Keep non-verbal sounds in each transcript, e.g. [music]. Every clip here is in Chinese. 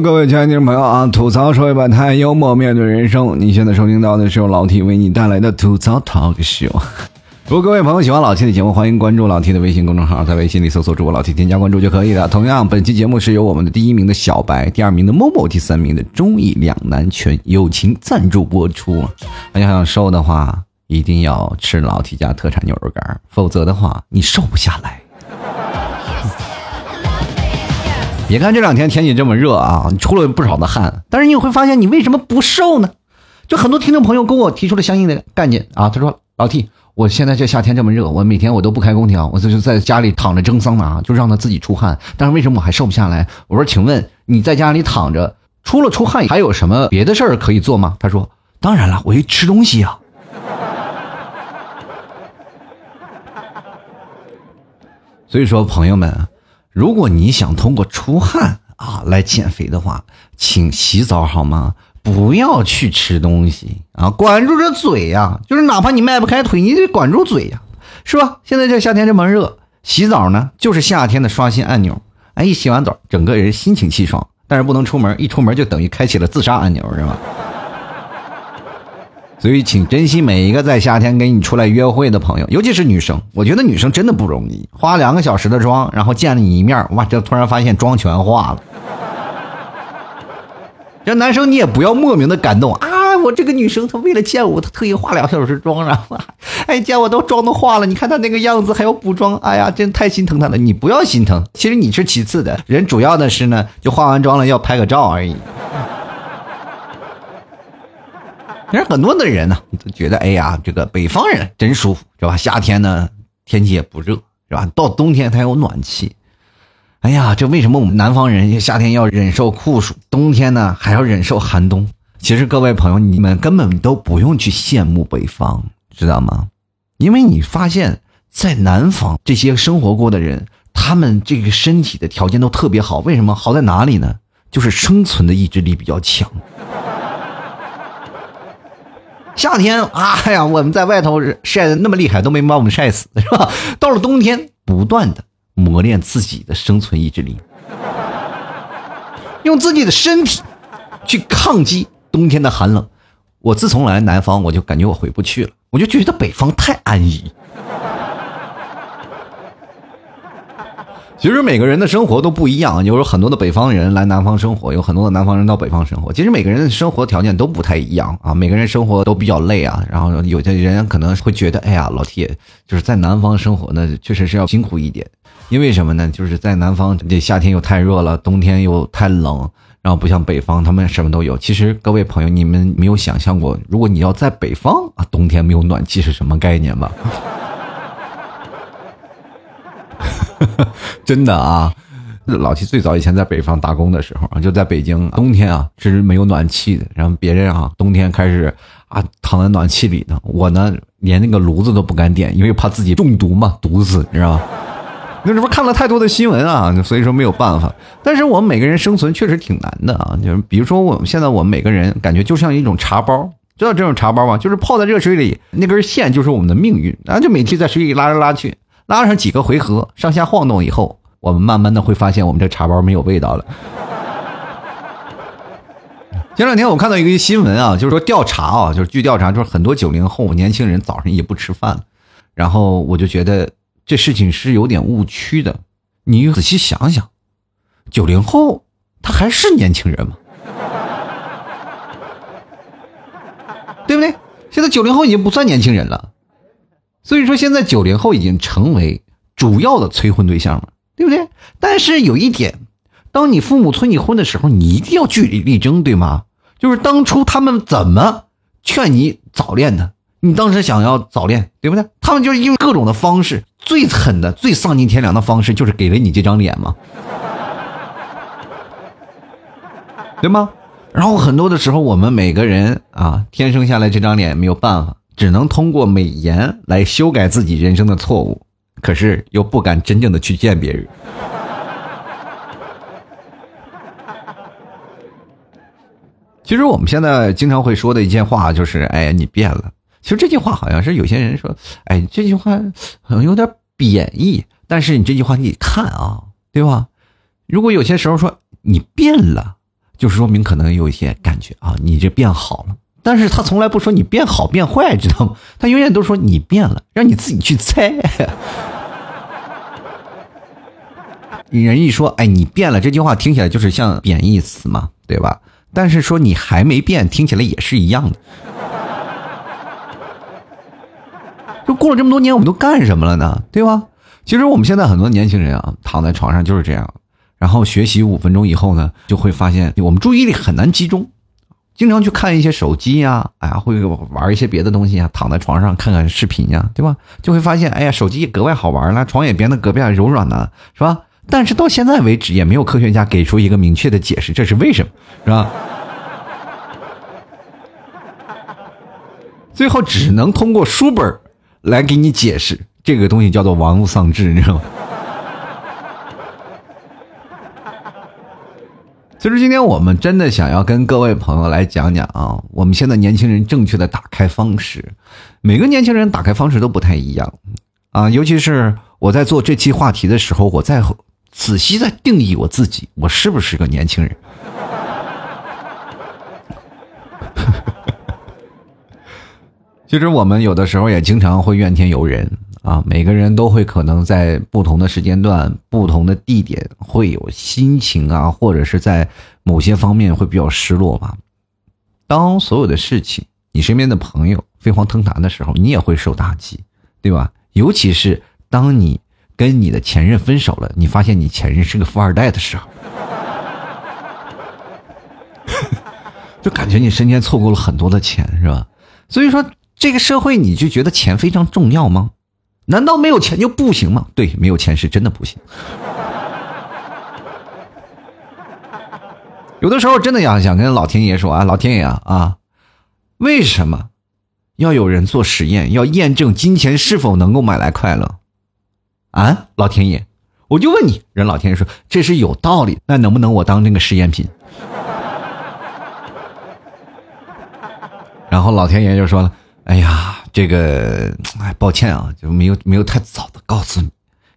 各位亲爱的听众朋友啊！吐槽说一百态，幽默面对人生。你现在收听到的是由老 T 为你带来的吐槽 Talk Show。如果各位朋友喜欢老 T 的节目，欢迎关注老 T 的微信公众号，在微信里搜索“主播老 T”，添加关注就可以了。同样，本期节目是由我们的第一名的小白、第二名的某某、第三名的中意两难全友情赞助播出。大家想瘦的话，一定要吃老 T 家特产牛肉干，否则的话，你瘦不下来。别看这两天天气这么热啊，你出了不少的汗，但是你会发现你为什么不瘦呢？就很多听众朋友跟我提出了相应的概念啊，他说：“老 T，我现在这夏天这么热，我每天我都不开空调，我就是在家里躺着蒸桑拿，就让他自己出汗，但是为什么我还瘦不下来？”我说：“请问你在家里躺着，除了出汗，还有什么别的事儿可以做吗？”他说：“当然了，我去吃东西啊。[laughs] ”所以说，朋友们。如果你想通过出汗啊来减肥的话，请洗澡好吗？不要去吃东西啊，管住这嘴呀！就是哪怕你迈不开腿，你得管住嘴呀，是吧？现在这夏天这么热，洗澡呢就是夏天的刷新按钮。哎，一洗完澡，整个人心情气爽，但是不能出门，一出门就等于开启了自杀按钮，是吧？所以，请珍惜每一个在夏天跟你出来约会的朋友，尤其是女生。我觉得女生真的不容易，花两个小时的妆，然后见了你一面，哇，这突然发现妆全化了。这男生你也不要莫名的感动啊！我这个女生她为了见我，她特意化两个小时妆，然后哎，见我都妆都化了，你看她那个样子还要补妆，哎呀，真太心疼她了。你不要心疼，其实你是其次的，人主要的是呢，就化完妆了要拍个照而已。[laughs] 其实很多的人呢，都觉得哎呀，这个北方人真舒服，是吧？夏天呢，天气也不热，是吧？到冬天才有暖气。哎呀，这为什么我们南方人夏天要忍受酷暑，冬天呢还要忍受寒冬？其实各位朋友，你们根本都不用去羡慕北方，知道吗？因为你发现，在南方这些生活过的人，他们这个身体的条件都特别好。为什么好在哪里呢？就是生存的意志力比较强。夏天，哎呀，我们在外头晒的那么厉害，都没把我们晒死，是吧？到了冬天，不断的磨练自己的生存意志力，用自己的身体去抗击冬天的寒冷。我自从来南方，我就感觉我回不去了，我就觉得北方太安逸。其实每个人的生活都不一样，有很多的北方人来南方生活，有很多的南方人到北方生活。其实每个人的生活条件都不太一样啊，每个人生活都比较累啊。然后有的人可能会觉得，哎呀，老铁就是在南方生活呢，确实是要辛苦一点。因为什么呢？就是在南方，这夏天又太热了，冬天又太冷，然后不像北方，他们什么都有。其实各位朋友，你们没有想象过，如果你要在北方啊，冬天没有暖气是什么概念吧？[laughs] 真的啊，老七最早以前在北方打工的时候啊，就在北京，冬天啊是没有暖气的。然后别人啊，冬天开始啊躺在暖气里呢，我呢连那个炉子都不敢点，因为怕自己中毒嘛，毒死，你知道吗？[laughs] 那是不看了太多的新闻啊？所以说没有办法。但是我们每个人生存确实挺难的啊，就是比如说我们现在我们每个人感觉就像一种茶包，知道这种茶包吗？就是泡在热水里，那根线就是我们的命运，然后就每天在水里拉来拉去。拉上几个回合，上下晃动以后，我们慢慢的会发现，我们这茶包没有味道了。[laughs] 前两天我看到一个新闻啊，就是说调查啊，就是据调查，就是很多九零后年轻人早上也不吃饭，然后我就觉得这事情是有点误区的。你仔细想想，九零后他还是年轻人吗？[laughs] 对不对？现在九零后已经不算年轻人了。所以说，现在九零后已经成为主要的催婚对象了，对不对？但是有一点，当你父母催你婚的时候，你一定要据理力争，对吗？就是当初他们怎么劝你早恋的，你当时想要早恋，对不对？他们就是用各种的方式，最狠的、最丧尽天良的方式，就是给了你这张脸嘛，对吗？然后很多的时候，我们每个人啊，天生下来这张脸没有办法。只能通过美颜来修改自己人生的错误，可是又不敢真正的去见别人。[laughs] 其实我们现在经常会说的一件话就是：“哎，你变了。”其实这句话好像是有些人说：“哎，这句话好像有点贬义。”但是你这句话你得看啊，对吧？如果有些时候说你变了，就是说明可能有一些感觉啊，你这变好了。但是他从来不说你变好变坏，知道吗？[laughs] 他永远都说你变了，让你自己去猜。[laughs] 人一说，哎，你变了，这句话听起来就是像贬义词嘛，对吧？但是说你还没变，听起来也是一样的。[laughs] 就过了这么多年，我们都干什么了呢？对吧？其实我们现在很多年轻人啊，躺在床上就是这样，然后学习五分钟以后呢，就会发现我们注意力很难集中，经常去看一些手机呀，哎呀，会玩一些别的东西啊，躺在床上看看视频呀，对吧？就会发现，哎呀，手机格外好玩了，床也变得格外柔软了，是吧？但是到现在为止，也没有科学家给出一个明确的解释，这是为什么，是吧？[laughs] 最后只能通过书本来给你解释，这个东西叫做玩物丧志，你知道吗？其实今天我们真的想要跟各位朋友来讲讲啊，我们现在年轻人正确的打开方式，每个年轻人打开方式都不太一样啊，尤其是我在做这期话题的时候，我在。仔细在定义我自己，我是不是个年轻人？[laughs] 其实我们有的时候也经常会怨天尤人啊。每个人都会可能在不同的时间段、不同的地点会有心情啊，或者是在某些方面会比较失落吧。当所有的事情，你身边的朋友飞黄腾达的时候，你也会受打击，对吧？尤其是当你。跟你的前任分手了，你发现你前任是个富二代的时候，[laughs] 就感觉你身边错过了很多的钱，是吧？所以说，这个社会你就觉得钱非常重要吗？难道没有钱就不行吗？对，没有钱是真的不行。有的时候真的要想跟老天爷说啊，老天爷啊啊，为什么要有人做实验，要验证金钱是否能够买来快乐？啊，老天爷，我就问你，人老天爷说这是有道理，那能不能我当那个实验品？然后老天爷就说了：“哎呀，这个，哎，抱歉啊，就没有没有太早的告诉你，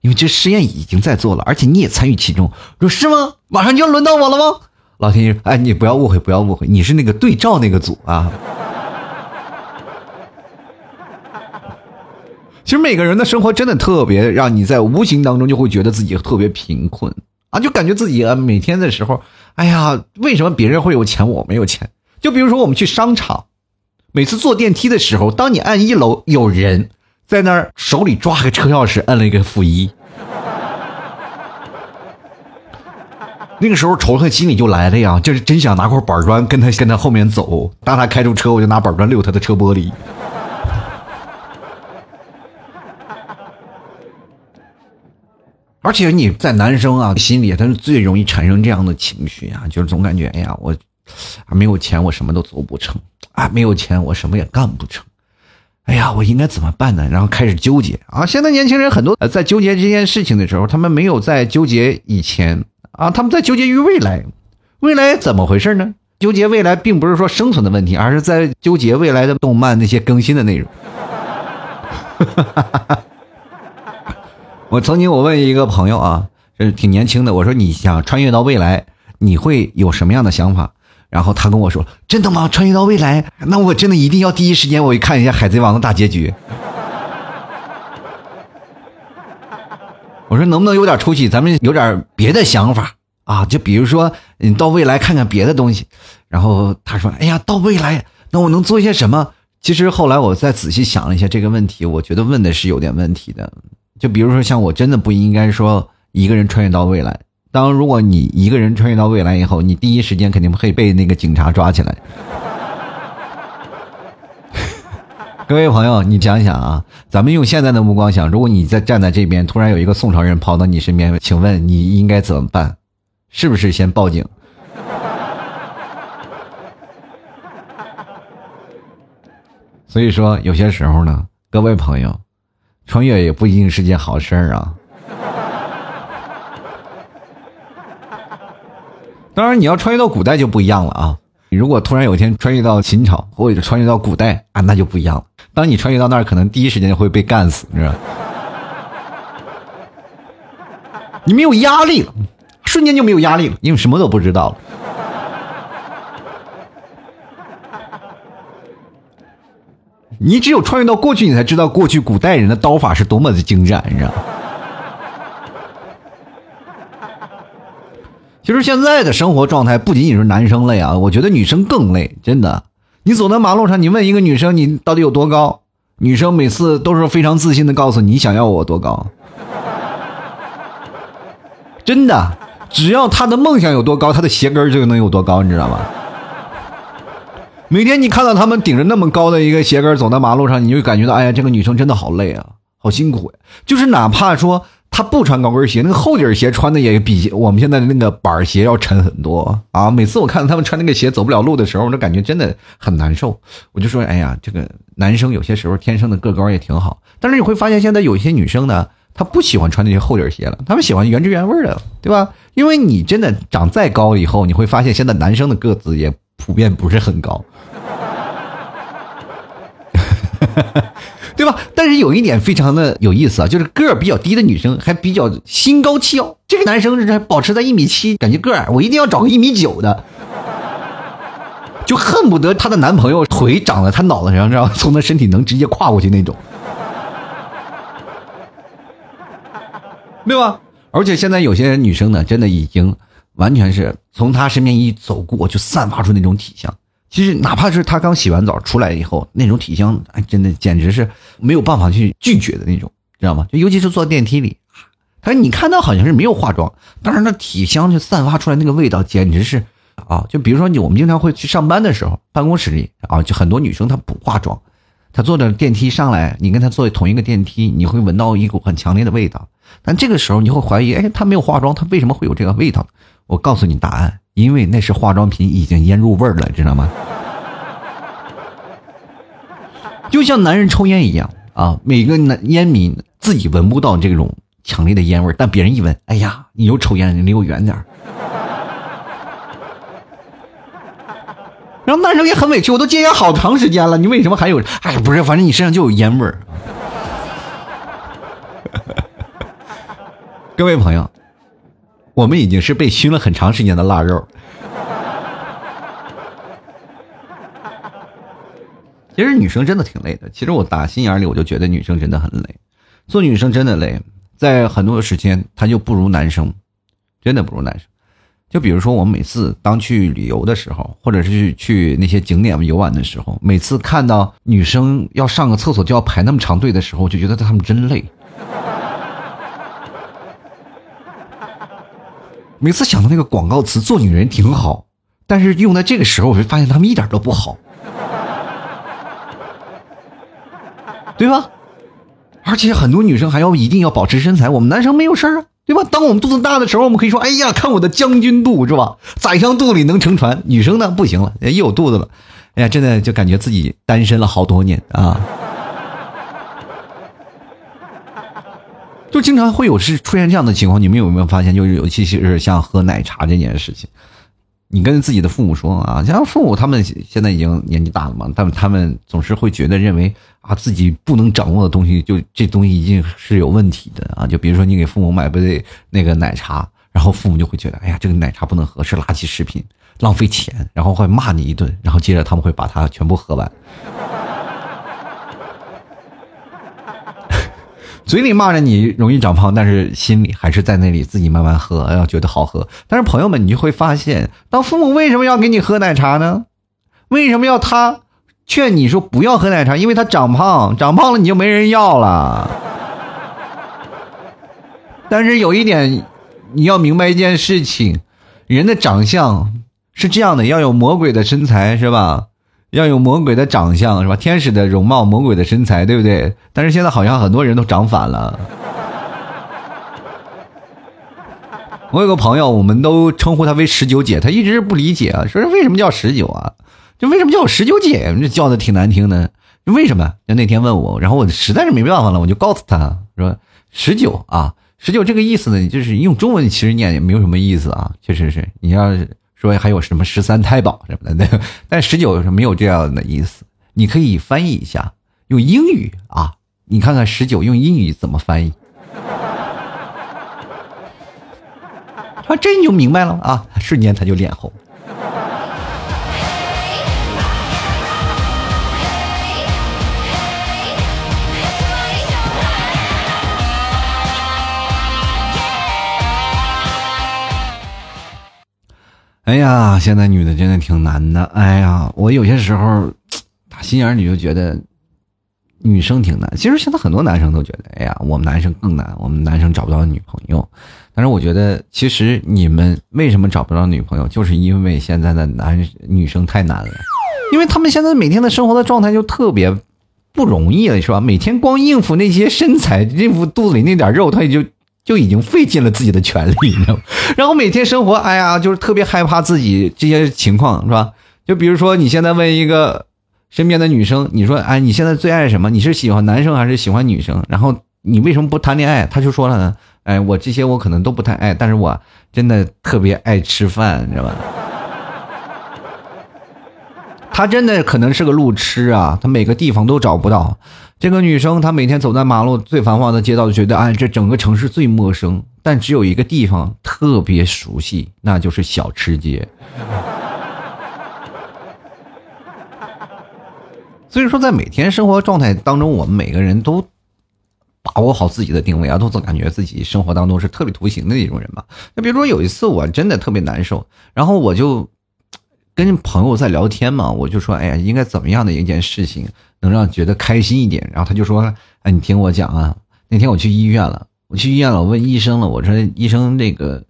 因为这实验已经在做了，而且你也参与其中。说是吗？马上就要轮到我了吗？”老天爷，哎，你不要误会，不要误会，你是那个对照那个组啊。[laughs] 其实每个人的生活真的特别让你在无形当中就会觉得自己特别贫困啊，就感觉自己啊每天的时候，哎呀，为什么别人会有钱我没有钱？就比如说我们去商场，每次坐电梯的时候，当你按一楼，有人在那儿手里抓个车钥匙，摁了一个负一，那个时候仇恨心里就来了呀，就是真想拿块板砖跟他跟他后面走，当他开出车，我就拿板砖溜他的车玻璃。而且你在男生啊心里，他是最容易产生这样的情绪啊，就是总感觉，哎呀，我没有钱，我什么都做不成啊，没有钱，我什么也干不成，哎呀，我应该怎么办呢？然后开始纠结啊。现在年轻人很多在纠结这件事情的时候，他们没有在纠结以前啊，他们在纠结于未来，未来怎么回事呢？纠结未来，并不是说生存的问题，而是在纠结未来的动漫那些更新的内容。[laughs] 我曾经我问一个朋友啊，这是挺年轻的，我说你想穿越到未来，你会有什么样的想法？然后他跟我说：“真的吗？穿越到未来，那我真的一定要第一时间我去看一下《海贼王》的大结局。”我说能不能有点出息？咱们有点别的想法啊？就比如说你到未来看看别的东西。然后他说：“哎呀，到未来，那我能做些什么？”其实后来我再仔细想了一下这个问题，我觉得问的是有点问题的。就比如说，像我真的不应该说一个人穿越到未来。当如果你一个人穿越到未来以后，你第一时间肯定会被那个警察抓起来。[laughs] 各位朋友，你想想啊，咱们用现在的目光想，如果你在站在这边，突然有一个宋朝人跑到你身边，请问你应该怎么办？是不是先报警？所以说，有些时候呢，各位朋友。穿越也不一定是件好事儿啊！当然你要穿越到古代就不一样了啊。你如果突然有一天穿越到秦朝或者穿越到古代啊那就不一样了。当你穿越到那儿可能第一时间就会被干死你知道你没有压力了瞬间就没有压力了因为什么都不知道了。你只有穿越到过去你才知道过去古代人的刀法是多么的精湛你知道吗？其实现在的生活状态不仅仅是男生累啊，我觉得女生更累，真的。你走在马路上，你问一个女生你到底有多高，女生每次都是非常自信的告诉你想要我多高。真的，只要她的梦想有多高，她的鞋跟就能有多高，你知道吗？每天你看到他们顶着那么高的一个鞋跟走在马路上，你就感觉到，哎呀，这个女生真的好累啊，好辛苦呀。就是哪怕说他不穿高跟鞋，那个厚底鞋穿的也比我们现在的那个板鞋要沉很多啊。每次我看到他们穿那个鞋走不了路的时候，我就感觉真的很难受。我就说，哎呀，这个男生有些时候天生的个高也挺好，但是你会发现现在有一些女生呢，她不喜欢穿那些厚底鞋了，她们喜欢原汁原味的，对吧？因为你真的长再高以后，你会发现现在男生的个子也普遍不是很高。对吧？但是有一点非常的有意思啊，就是个儿比较低的女生还比较心高气傲，这个男生是保持在一米七，感觉个儿我一定要找个一米九的，就恨不得她的男朋友腿长在她脑袋上，然后从她身体能直接跨过去那种，对吧？而且现在有些女生呢，真的已经完全是从她身边一走过，就散发出那种体香。其实，哪怕是他刚洗完澡出来以后，那种体香，哎，真的简直是没有办法去拒绝的那种，知道吗？就尤其是坐电梯里，他说你看到好像是没有化妆，但是那体香就散发出来那个味道，简直是啊！就比如说你，我们经常会去上班的时候，办公室里啊，就很多女生她不化妆，她坐着电梯上来，你跟她坐同一个电梯，你会闻到一股很强烈的味道。但这个时候你会怀疑，哎，她没有化妆，她为什么会有这个味道？我告诉你答案。因为那是化妆品已经腌入味儿了，知道吗？就像男人抽烟一样啊，每个男烟民自己闻不到这种强烈的烟味但别人一闻，哎呀，你又抽烟，你离我远点然后男生也很委屈，我都戒烟好长时间了，你为什么还有？哎，不是，反正你身上就有烟味儿。[laughs] 各位朋友。我们已经是被熏了很长时间的腊肉。其实女生真的挺累的。其实我打心眼里我就觉得女生真的很累，做女生真的累，在很多时间她就不如男生，真的不如男生。就比如说我们每次当去旅游的时候，或者是去去那些景点游玩的时候，每次看到女生要上个厕所就要排那么长队的时候，就觉得她们真累。每次想到那个广告词“做女人挺好”，但是用在这个时候，我会发现他们一点都不好，对吧？而且很多女生还要一定要保持身材，我们男生没有事儿啊，对吧？当我们肚子大的时候，我们可以说：“哎呀，看我的将军肚，是吧？宰相肚里能撑船。”女生呢，不行了，一有肚子了，哎呀，真的就感觉自己单身了好多年啊。就经常会有是出现这样的情况，你们有没有发现？就是尤其是像喝奶茶这件事情，你跟自己的父母说啊，像父母他们现在已经年纪大了嘛，但他们总是会觉得认为啊自己不能掌握的东西，就这东西一定是有问题的啊。就比如说你给父母买杯那个奶茶，然后父母就会觉得，哎呀，这个奶茶不能喝，是垃圾食品，浪费钱，然后会骂你一顿，然后接着他们会把它全部喝完。嘴里骂着你容易长胖，但是心里还是在那里自己慢慢喝，哎呀，觉得好喝。但是朋友们，你就会发现，当父母为什么要给你喝奶茶呢？为什么要他劝你说不要喝奶茶？因为他长胖，长胖了你就没人要了。但是有一点，你要明白一件事情，人的长相是这样的，要有魔鬼的身材，是吧？要有魔鬼的长相是吧？天使的容貌，魔鬼的身材，对不对？但是现在好像很多人都长反了。我有个朋友，我们都称呼她为十九姐，她一直不理解啊，说为什么叫十九啊？就为什么叫我十九姐？这叫的挺难听的，为什么？就那天问我，然后我实在是没办法了，我就告诉他说十九啊，十九这个意思呢，就是用中文其实念也没有什么意思啊，确实是你要是。说还有什么十三太保什么的，[laughs] 但十九是没有这样的意思。你可以翻译一下，用英语啊，你看看十九用英语怎么翻译。[laughs] 他这你就明白了啊，瞬间他就脸红。哎呀，现在女的真的挺难的。哎呀，我有些时候 [tsk] 打心眼里就觉得女生挺难。其实现在很多男生都觉得，哎呀，我们男生更难，我们男生找不到女朋友。但是我觉得，其实你们为什么找不到女朋友，就是因为现在的男女生太难了，因为他们现在每天的生活的状态就特别不容易了，是吧？每天光应付那些身材，应付肚子里那点肉，他也就。就已经费尽了自己的全力，你知道吗？[laughs] 然后每天生活，哎呀，就是特别害怕自己这些情况，是吧？就比如说，你现在问一个身边的女生，你说，哎，你现在最爱什么？你是喜欢男生还是喜欢女生？然后你为什么不谈恋爱？他就说了呢，哎，我这些我可能都不太爱，但是我真的特别爱吃饭，你知道吧？他真的可能是个路痴啊，他每个地方都找不到。这个女生，她每天走在马路最繁华的街道，就觉得哎，这整个城市最陌生，但只有一个地方特别熟悉，那就是小吃街。[laughs] 所以说，在每天生活状态当中，我们每个人都把握好自己的定位啊，都总感觉自己生活当中是特别独行的一种人吧。那比如说有一次，我真的特别难受，然后我就跟朋友在聊天嘛，我就说，哎呀，应该怎么样的一件事情？能让觉得开心一点，然后他就说：“哎，你听我讲啊，那天我去医院了，我去医院了，我问医生了，我说医生这个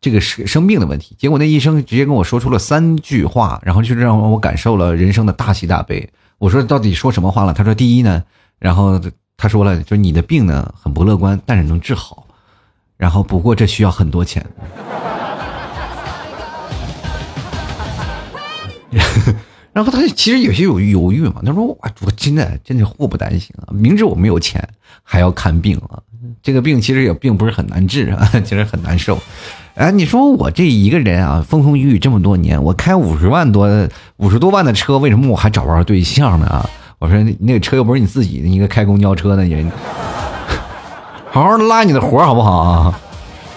这个生生病的问题，结果那医生直接跟我说出了三句话，然后就让我感受了人生的大喜大悲。我说到底说什么话了？他说第一呢，然后他说了，就你的病呢很不乐观，但是能治好，然后不过这需要很多钱。[laughs] ”然后他其实有些有犹豫嘛，他说：“我我真的真的祸不单行啊，明知我没有钱还要看病啊，这个病其实也并不是很难治啊，[laughs] 其实很难受。哎，你说我这一个人啊，风风雨雨这么多年，我开五十万多五十多万的车，为什么我还找不着对象呢？我说那个车又不是你自己的，一个开公交车的人，[laughs] 好好拉你的活好不好啊？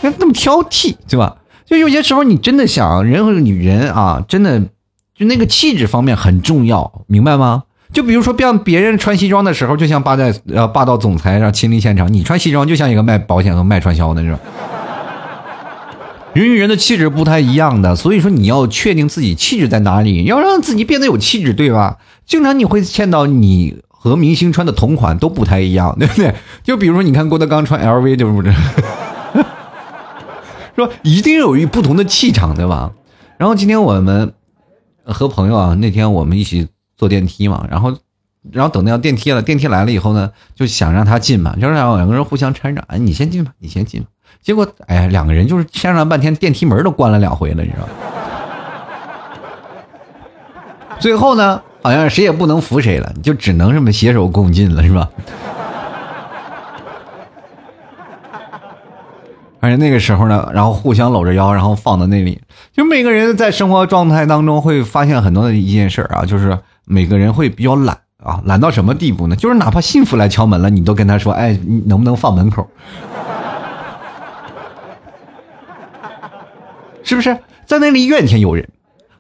那那么挑剔，对吧？就有些时候你真的想，人和女人啊，真的。”就那个气质方面很重要，明白吗？就比如说，让别人穿西装的时候，就像霸道呃霸道总裁让亲临现场；你穿西装就像一个卖保险和卖传销的，是吧？人与人的气质不太一样的，所以说你要确定自己气质在哪里，要让自己变得有气质，对吧？经常你会见到你和明星穿的同款都不太一样，对不对？就比如说，你看郭德纲穿 LV，就不是？[laughs] 说一定有一不同的气场，对吧？然后今天我们。和朋友啊，那天我们一起坐电梯嘛，然后，然后等到电梯了，电梯来了以后呢，就想让他进嘛，就是两个人互相搀着，哎，你先进吧，你先进吧。结果，哎，两个人就是谦让半天，电梯门都关了两回了，你知道吗？[laughs] 最后呢，好像谁也不能扶谁了，就只能这么携手共进了，是吧？而且那个时候呢，然后互相搂着腰，然后放到那里。就每个人在生活状态当中会发现很多的一件事啊，就是每个人会比较懒啊，懒到什么地步呢？就是哪怕幸福来敲门了，你都跟他说：“哎，你能不能放门口？” [laughs] 是不是在那里怨天尤人？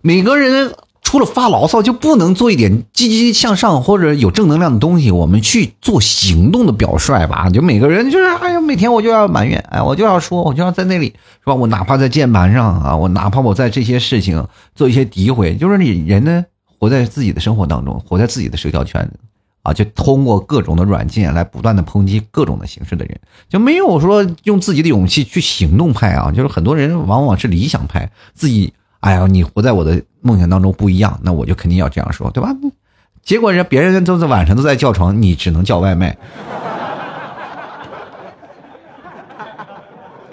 每个人。除了发牢骚，就不能做一点积极向上或者有正能量的东西。我们去做行动的表率吧。就每个人就是，哎呀，每天我就要埋怨，哎，我就要说，我就要在那里，是吧？我哪怕在键盘上啊，我哪怕我在这些事情做一些诋毁，就是你人呢，活在自己的生活当中，活在自己的社交圈子，啊，就通过各种的软件来不断的抨击各种的形式的人，就没有说用自己的勇气去行动派啊。就是很多人往往是理想派，自己。哎呀，你活在我的梦想当中不一样，那我就肯定要这样说，对吧？结果人别人都在晚上都在叫床，你只能叫外卖，[laughs]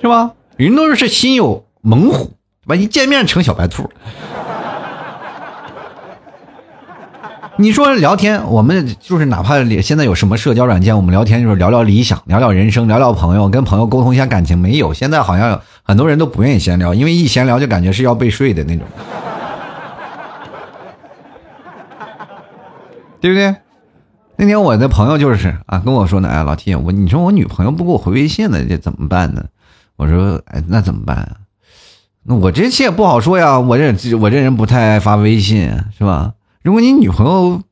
是吧？人都是心有猛虎，对吧？一见面成小白兔。你说聊天，我们就是哪怕现在有什么社交软件，我们聊天就是聊聊理想，聊聊人生，聊聊朋友，跟朋友沟通一下感情。没有，现在好像很多人都不愿意闲聊，因为一闲聊就感觉是要被睡的那种，对不对？那天我的朋友就是啊，跟我说呢，哎，老 T，我你说我女朋友不给我回微信了，这怎么办呢？我说，哎，那怎么办啊？那我这些也不好说呀，我这我这人不太爱发微信，是吧？如果你女朋友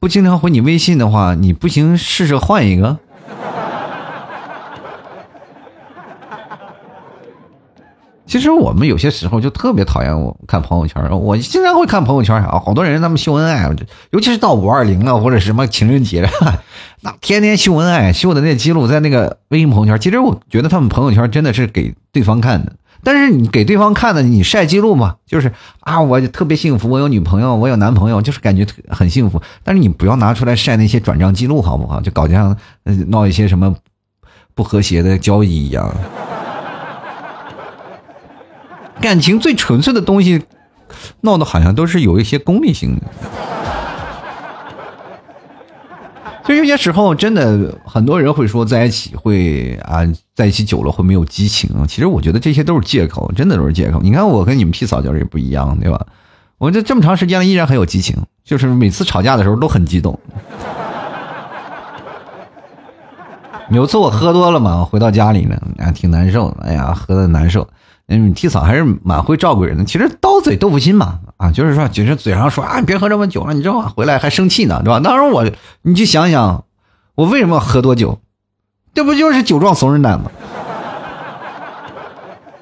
不经常回你微信的话，你不行试试换一个。其实我们有些时候就特别讨厌我看朋友圈，我经常会看朋友圈啊，好多人他们秀恩爱，尤其是到五二零了或者什么情人节，[laughs] 那天天秀恩爱，秀的那记录在那个微信朋友圈。其实我觉得他们朋友圈真的是给对方看的，但是你给对方看的，你晒记录嘛，就是啊，我特别幸福，我有女朋友，我有男朋友，就是感觉很幸福。但是你不要拿出来晒那些转账记录，好不好？就搞像闹一些什么不和谐的交易一样。感情最纯粹的东西，闹的好像都是有一些功利性的。就有些时候，真的很多人会说在一起会啊，在一起久了会没有激情。其实我觉得这些都是借口，真的都是借口。你看我跟你们 P 嫂就是不一样，对吧？我这这么长时间了，依然很有激情，就是每次吵架的时候都很激动。有一次我喝多了嘛，回到家里呢，啊，挺难受，哎呀，喝的难受。嗯，替嫂还是蛮会照顾人的。其实刀嘴豆腐心嘛，啊，就是说，就是嘴上说啊，别喝这么久了，你知道吗？回来还生气呢，对吧？当时我，你去想想，我为什么喝多酒？这不就是酒壮怂人胆吗？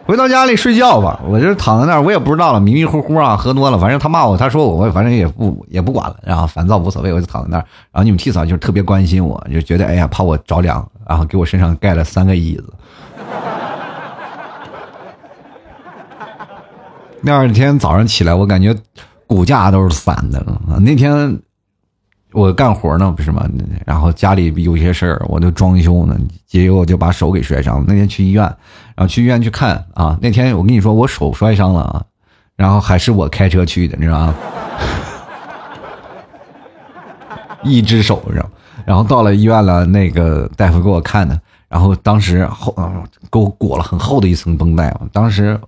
回到家里睡觉吧，我就躺在那儿，我也不知道了，迷迷糊糊啊，喝多了，反正他骂我，他说我，我反正也不也不管了，然后烦躁无所谓，我就躺在那儿。然后你们替嫂就是特别关心我，就觉得哎呀，怕我着凉，然后给我身上盖了三个椅子。第二天早上起来，我感觉骨架都是散的了。那天我干活呢，不是吗？然后家里有些事儿，我就装修呢，结果就把手给摔伤了。那天去医院，然后去医院去看啊。那天我跟你说，我手摔伤了啊，然后还是我开车去的，你知道吗？[laughs] 一只手上，然后到了医院了，那个大夫给我看的，然后当时厚给我裹了很厚的一层绷带，当时。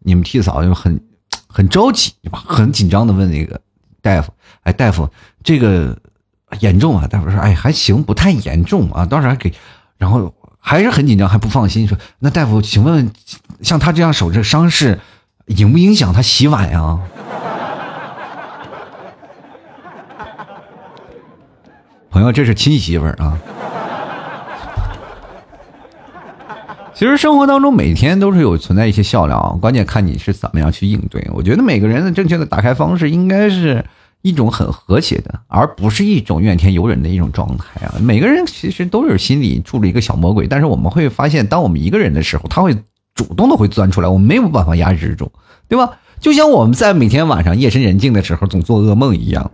你们替嫂就很很着急，很紧张的问那个大夫：“哎，大夫，这个严重啊？”大夫说：“哎，还行，不太严重啊。”当时还给，然后还是很紧张，还不放心，说：“那大夫，请问像他这样手这伤势，影不影响他洗碗呀？”朋友，这是亲媳妇儿啊。其实生活当中每天都是有存在一些笑料啊，关键看你是怎么样去应对。我觉得每个人的正确的打开方式应该是一种很和谐的，而不是一种怨天尤人的一种状态啊。每个人其实都是心里住着一个小魔鬼，但是我们会发现，当我们一个人的时候，他会主动的会钻出来，我们没有办法压制住，对吧？就像我们在每天晚上夜深人静的时候总做噩梦一样。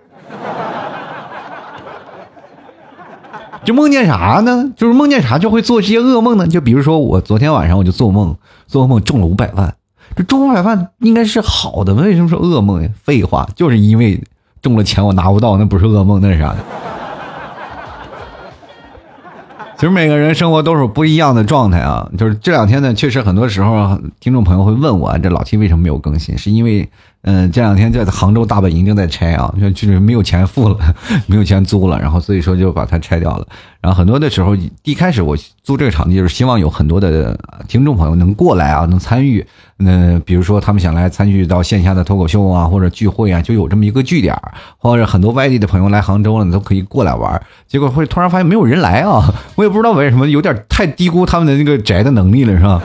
就梦见啥呢？就是梦见啥就会做这些噩梦呢？就比如说我昨天晚上我就做梦，做梦中了五百万，这中五百万应该是好的，为什么说噩梦呀？废话，就是因为中了钱我拿不到，那不是噩梦，那是啥？[laughs] 其实每个人生活都是不一样的状态啊。就是这两天呢，确实很多时候听众朋友会问我，这老 T 为什么没有更新？是因为。嗯，这两天在杭州大本营正在拆啊，就就是没有钱付了，[laughs] 没有钱租了，然后所以说就把它拆掉了。然后很多的时候，一开始我租这个场地就是希望有很多的听众朋友能过来啊，能参与。那比如说他们想来参与到线下的脱口秀啊，或者聚会啊，就有这么一个据点或者很多外地的朋友来杭州了，你都可以过来玩。结果会突然发现没有人来啊，我也不知道为什么，有点太低估他们的那个宅的能力了，是吧？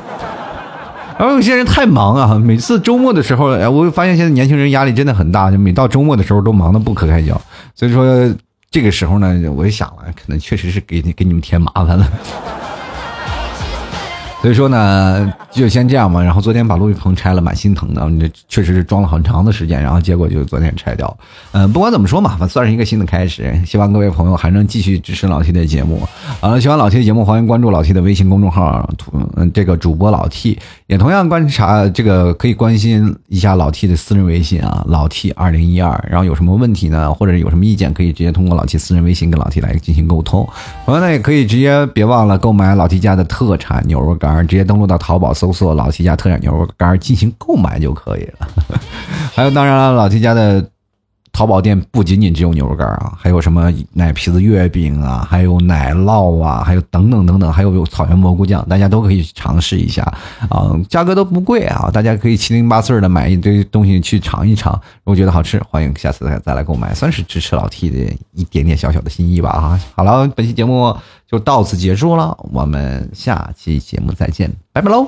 然后有些人太忙啊，每次周末的时候，哎，我发现现在年轻人压力真的很大，就每到周末的时候都忙得不可开交。所以说，这个时候呢，我就想了，可能确实是给你给你们添麻烦了。所以说呢，就先这样吧。然后昨天把录音棚拆了，蛮心疼的。这确实是装了很长的时间，然后结果就昨天拆掉。嗯，不管怎么说嘛，算是一个新的开始。希望各位朋友还能继续支持老 T 的节目。啊，喜欢老 T 的节目，欢迎关注老 T 的微信公众号，嗯，这个主播老 T 也同样观察这个，可以关心一下老 T 的私人微信啊，老 T 二零一二。然后有什么问题呢，或者有什么意见，可以直接通过老 T 私人微信跟老 T 来进行沟通。朋友呢，也可以直接别忘了购买老 T 家的特产牛肉干。直接登录到淘宝搜索“老七家特产牛肉干”进行购买就可以了。[laughs] 还有，当然了，老七家的淘宝店不仅仅只有牛肉干啊，还有什么奶皮子月饼啊，还有奶酪啊，还有等等等等，还有有草原蘑菇酱，大家都可以尝试一下啊，价格都不贵啊，大家可以七零八碎的买一堆东西去尝一尝，如果觉得好吃，欢迎下次再再来购买，算是支持老 T 的一点点小小的心意吧啊。好了，本期节目。就到此结束了，我们下期节目再见，拜拜喽。